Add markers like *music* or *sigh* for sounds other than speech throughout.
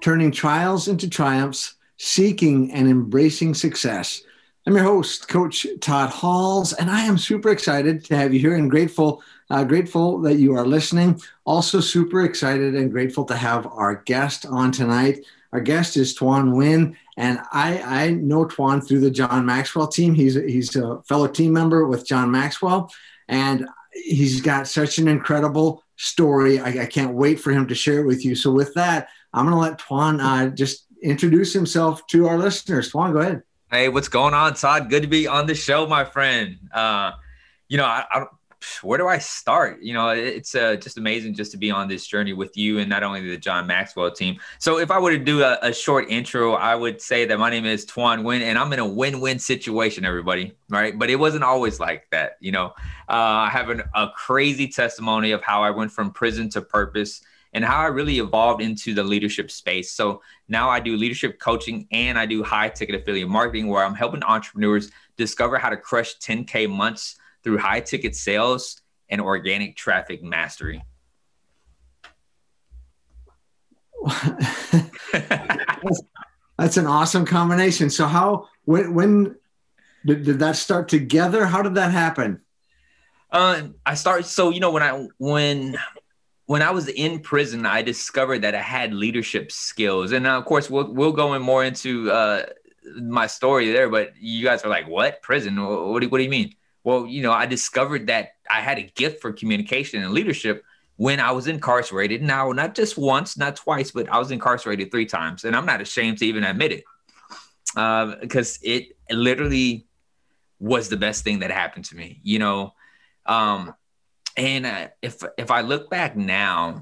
turning trials into triumphs, seeking and embracing success. I'm your host, Coach Todd Halls, and I am super excited to have you here and grateful, uh, grateful that you are listening. Also, super excited and grateful to have our guest on tonight. Our guest is Tuan Nguyen, and I, I know Tuan through the John Maxwell team. He's he's a fellow team member with John Maxwell, and he's got such an incredible story. I, I can't wait for him to share it with you. So, with that, I'm going to let Tuan uh, just introduce himself to our listeners. Tuan, go ahead. Hey, what's going on, Todd? Good to be on the show, my friend. Uh, you know, I, I, where do I start? You know, it's uh, just amazing just to be on this journey with you and not only the John Maxwell team. So, if I were to do a, a short intro, I would say that my name is Tuan Nguyen, and I'm in a win win situation, everybody. Right. But it wasn't always like that. You know, uh, I have an, a crazy testimony of how I went from prison to purpose and how I really evolved into the leadership space. So now I do leadership coaching and I do high ticket affiliate marketing where I'm helping entrepreneurs discover how to crush 10K months through high ticket sales and organic traffic mastery. *laughs* that's, that's, an awesome combination. So how when when did, did that start together? How did that happen? Uh, I started so you know when I when when I was in prison, I discovered that I had leadership skills, and of course, we'll we'll go in more into uh, my story there. But you guys are like, "What prison? What do, what do you mean?" Well, you know, I discovered that I had a gift for communication and leadership when I was incarcerated. Now, not just once, not twice, but I was incarcerated three times, and I'm not ashamed to even admit it, uh, because it literally was the best thing that happened to me. You know, um, and if if I look back now,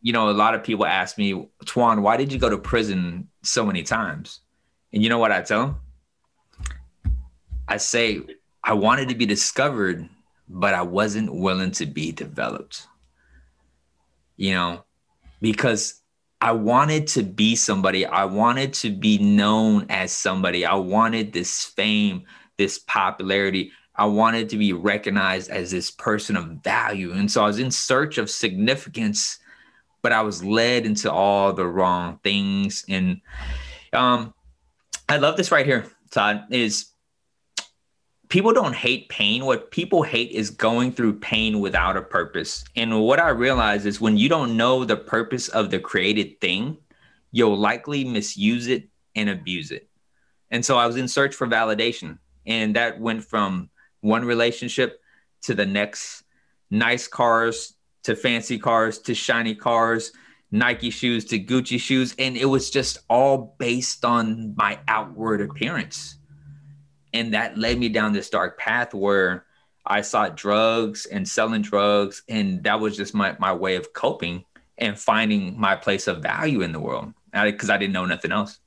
you know, a lot of people ask me, Tuan, why did you go to prison so many times? And you know what I tell them? I say, I wanted to be discovered, but I wasn't willing to be developed. You know, because I wanted to be somebody. I wanted to be known as somebody. I wanted this fame, this popularity. I wanted to be recognized as this person of value. And so I was in search of significance, but I was led into all the wrong things. And um, I love this right here, Todd, is people don't hate pain. What people hate is going through pain without a purpose. And what I realize is when you don't know the purpose of the created thing, you'll likely misuse it and abuse it. And so I was in search for validation. And that went from one relationship to the next. Nice cars to fancy cars to shiny cars. Nike shoes to gucci shoes. And it was just all based on my outward appearance. And that led me down this dark path where i sought drugs and selling drugs. And that was just my, my way of coping and finding my place of value in the world. Because I, I didn't know nothing else.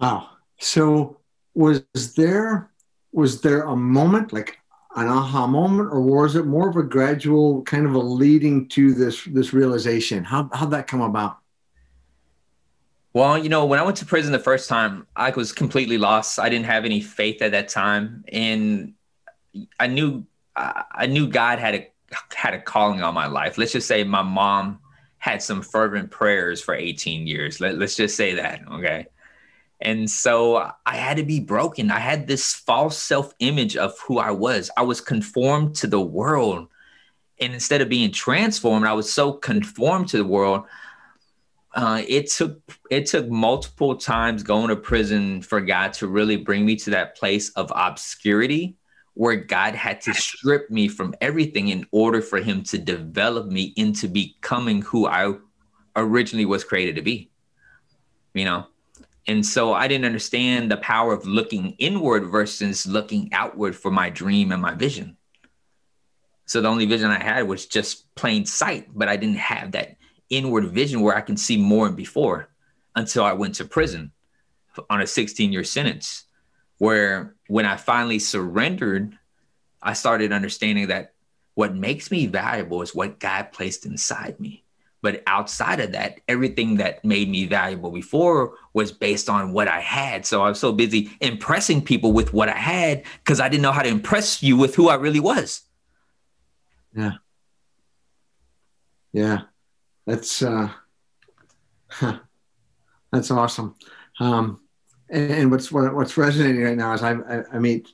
Wow. So was there was there a moment like an aha moment or was it more of a gradual kind of a leading to this this realization? How how'd that come about? Well you know when i went to prison the first time i was completely lost. I didn't have any faith at that time. And i knew i knew god had a had a calling on my life. Let's just say my mom had some fervent prayers for 18 years. Let, let's just say that okay and so I had to be broken. I had this false self image of who I was. I was conformed to the world. And instead of being transformed, I was so conformed to the world. uh, it took it took multiple times going to prison for God to really bring me to that place of obscurity where God had to strip me from everything in order for him to develop me into becoming who I originally was created to be. You know, and so I didn't understand the power of looking inward versus looking outward for my dream and my vision. So the only vision I had was just plain sight, but I didn't have that inward vision where I can see more and before until I went to prison on a 16 year sentence. Where when I finally surrendered, I started understanding that what makes me valuable is what God placed inside me. But outside of that, everything that made me valuable before was based on what I had. So I was so busy impressing people with what I had because I didn't know how to impress you with who I really was. Yeah. Yeah. That's uh huh, that's awesome. Um and, and what's what, what's resonating right now is I, I, I meet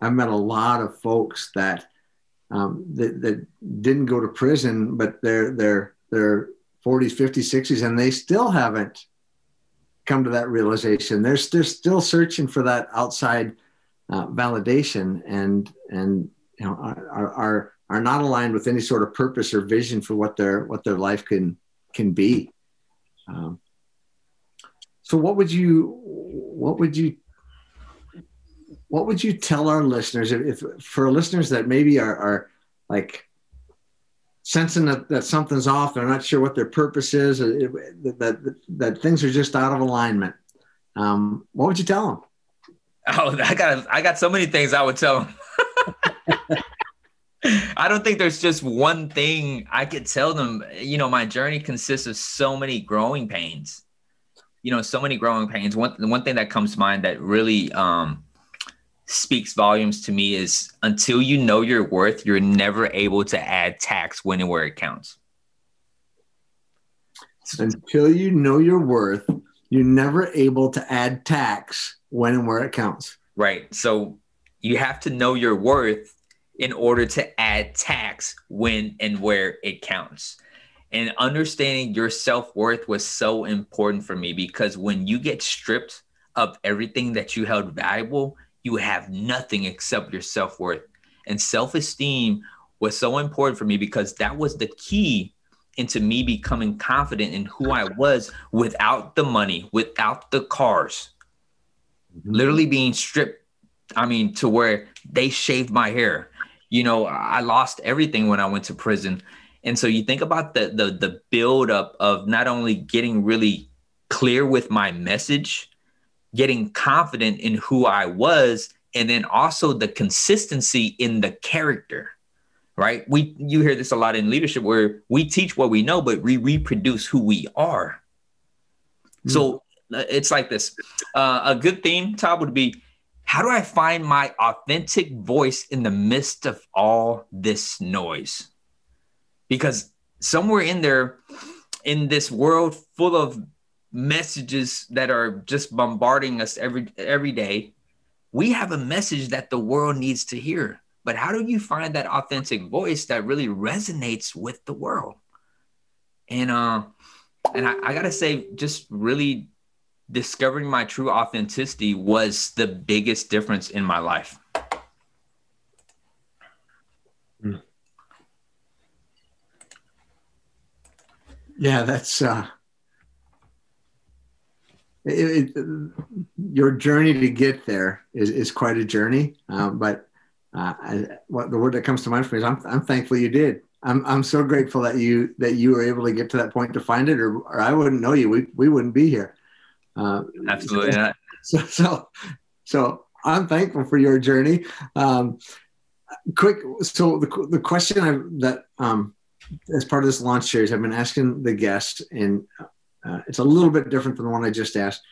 I've met a lot of folks that um, that, that didn't go to prison, but they're they're their 40s, 50s, 60s, and they still haven't come to that realization. They're, they're still searching for that outside uh, validation and and you know are, are are not aligned with any sort of purpose or vision for what their what their life can can be. Um, so what would you what would you what would you tell our listeners if, if for listeners that maybe are, are like sensing that, that something's off. They're not sure what their purpose is. It, that, that, that things are just out of alignment. Um, what would you tell them? Oh, *laughs* I got I got so many things I would tell them. *laughs* I don't think there's just one thing I could tell them. You know, my journey consists of so many growing pains. You know, so many growing pains. One one thing that comes to mind that really um, speaks volumes to me is until you know your worth, you're never able to add tax when and where it counts. Until you know your worth, you're never able to add tax when and where it counts. Right. So you have to know your worth in order to add tax when and where it counts. And understanding your self worth was so important for me because when you get stripped of everything that you held valuable, you have nothing except your self worth. And self esteem was so important for me because that was the key into me becoming confident in who I was without the money, without the cars, mm-hmm. literally being stripped. I mean, to where they shaved my hair. You know, I lost everything when I went to prison. And so you think about the the the build up of not only getting really clear with my message, getting confident in who I was, and then also the consistency in the character. Right? We you hear this a lot in leadership where we teach what we know, but we reproduce who we are. Mm. So uh, it's like this. Uh, a good theme, Todd, would be how do I find my authentic voice in the midst of all this noise? Because somewhere in there, in this world full of messages that are just bombarding us every every day we have a message that the world needs to hear. But how do you find that authentic voice that really resonates with the world? And uh and I, I gotta say just really discovering my true authenticity was the biggest difference in my life. Yeah that's uh it, it, your journey to get there is, is quite a journey. Um, but uh, I, what the word that comes to mind for me is I'm, I'm thankful you did. I'm, I'm so grateful that you that you were able to get to that point to find it, or, or I wouldn't know you. We, we wouldn't be here. Uh, Absolutely so, not. *laughs* So, so, so I'm thankful for your journey. Um, quick, so the, the question I, that um, as part of this launch series, I've been asking the guests, and uh, it's a little bit different than the one I just asked.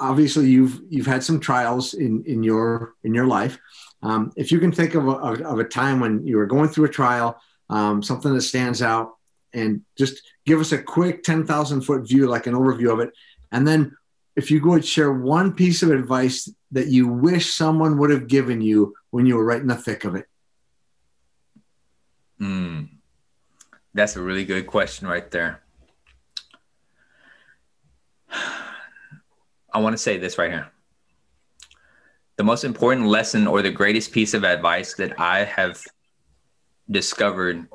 Obviously, you've you've had some trials in in your in your life. Um, if you can think of a, of a time when you were going through a trial, um, something that stands out, and just give us a quick ten thousand foot view, like an overview of it, and then if you could share one piece of advice that you wish someone would have given you when you were right in the thick of it. Mm, that's a really good question right there. I want to say this right here. The most important lesson or the greatest piece of advice that I have discovered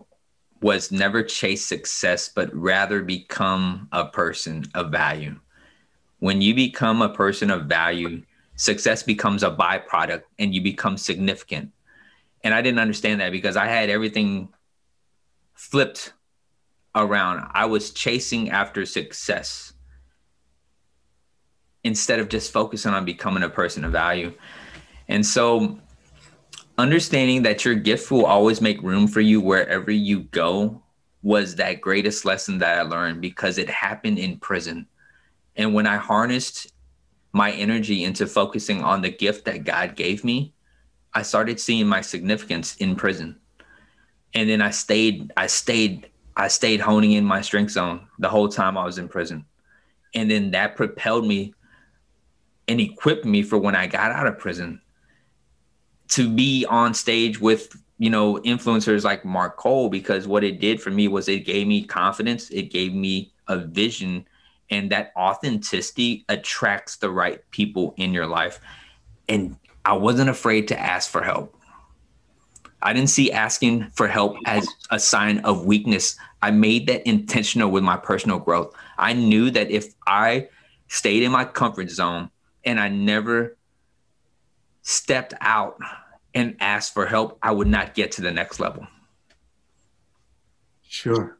was never chase success, but rather become a person of value. When you become a person of value, success becomes a byproduct and you become significant. And I didn't understand that because I had everything flipped around. I was chasing after success instead of just focusing on becoming a person of value. And so understanding that your gift will always make room for you wherever you go was that greatest lesson that I learned because it happened in prison. And when I harnessed my energy into focusing on the gift that God gave me, I started seeing my significance in prison. And then I stayed, I stayed, I stayed honing in my strength zone the whole time I was in prison. And then that propelled me and equipped me for when I got out of prison to be on stage with you know influencers like Mark Cole because what it did for me was it gave me confidence, it gave me a vision, and that authenticity attracts the right people in your life. And I wasn't afraid to ask for help. I didn't see asking for help as a sign of weakness. I made that intentional with my personal growth. I knew that if I stayed in my comfort zone and I never stepped out and asked for help, I would not get to the next level. Sure.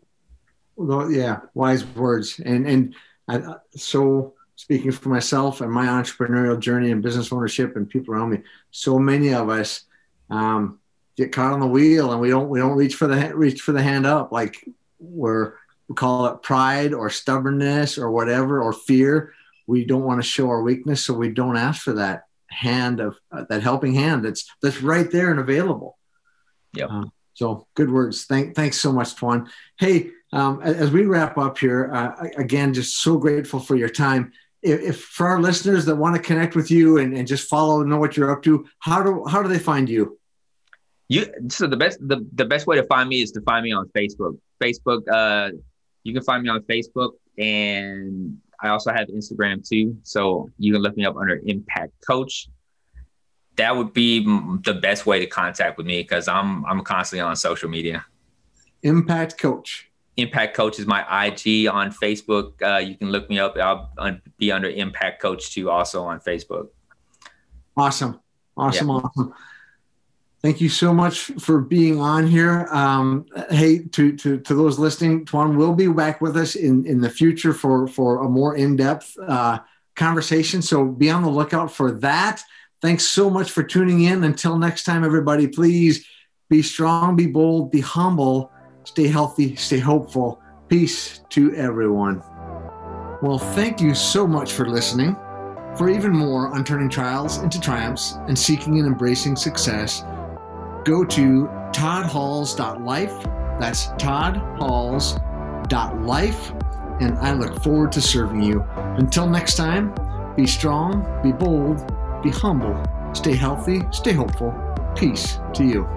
Well, yeah, wise words. And and I, so speaking for myself and my entrepreneurial journey and business ownership and people around me, so many of us um, get caught on the wheel and we don't we don't reach for the reach for the hand up like we're we call it pride or stubbornness or whatever or fear. We don't want to show our weakness, so we don't ask for that hand of uh, that helping hand that's that's right there and available. Yeah. Uh, so good words. Thank thanks so much, Tuan. Hey, um, as we wrap up here, uh, again, just so grateful for your time. If, if, for our listeners that want to connect with you and, and just follow and know what you're up to, how do how do they find you? You so the best the, the best way to find me is to find me on Facebook. Facebook, uh, you can find me on Facebook and I also have Instagram too. So you can look me up under Impact Coach. That would be the best way to contact with me because I'm I'm constantly on social media. Impact Coach. Impact Coach is my IG on Facebook. Uh, you can look me up. I'll be under Impact Coach too, also on Facebook. Awesome, awesome, yeah. awesome. Thank you so much for being on here. Um, hey, to, to, to those listening, Tuan will be back with us in, in the future for, for a more in depth uh, conversation. So be on the lookout for that. Thanks so much for tuning in. Until next time, everybody, please be strong, be bold, be humble, stay healthy, stay hopeful. Peace to everyone. Well, thank you so much for listening. For even more on turning trials into triumphs and seeking and embracing success, go to toddhalls.life. That's toddhalls.life. And I look forward to serving you. Until next time, be strong, be bold, be humble, stay healthy, stay hopeful. Peace to you.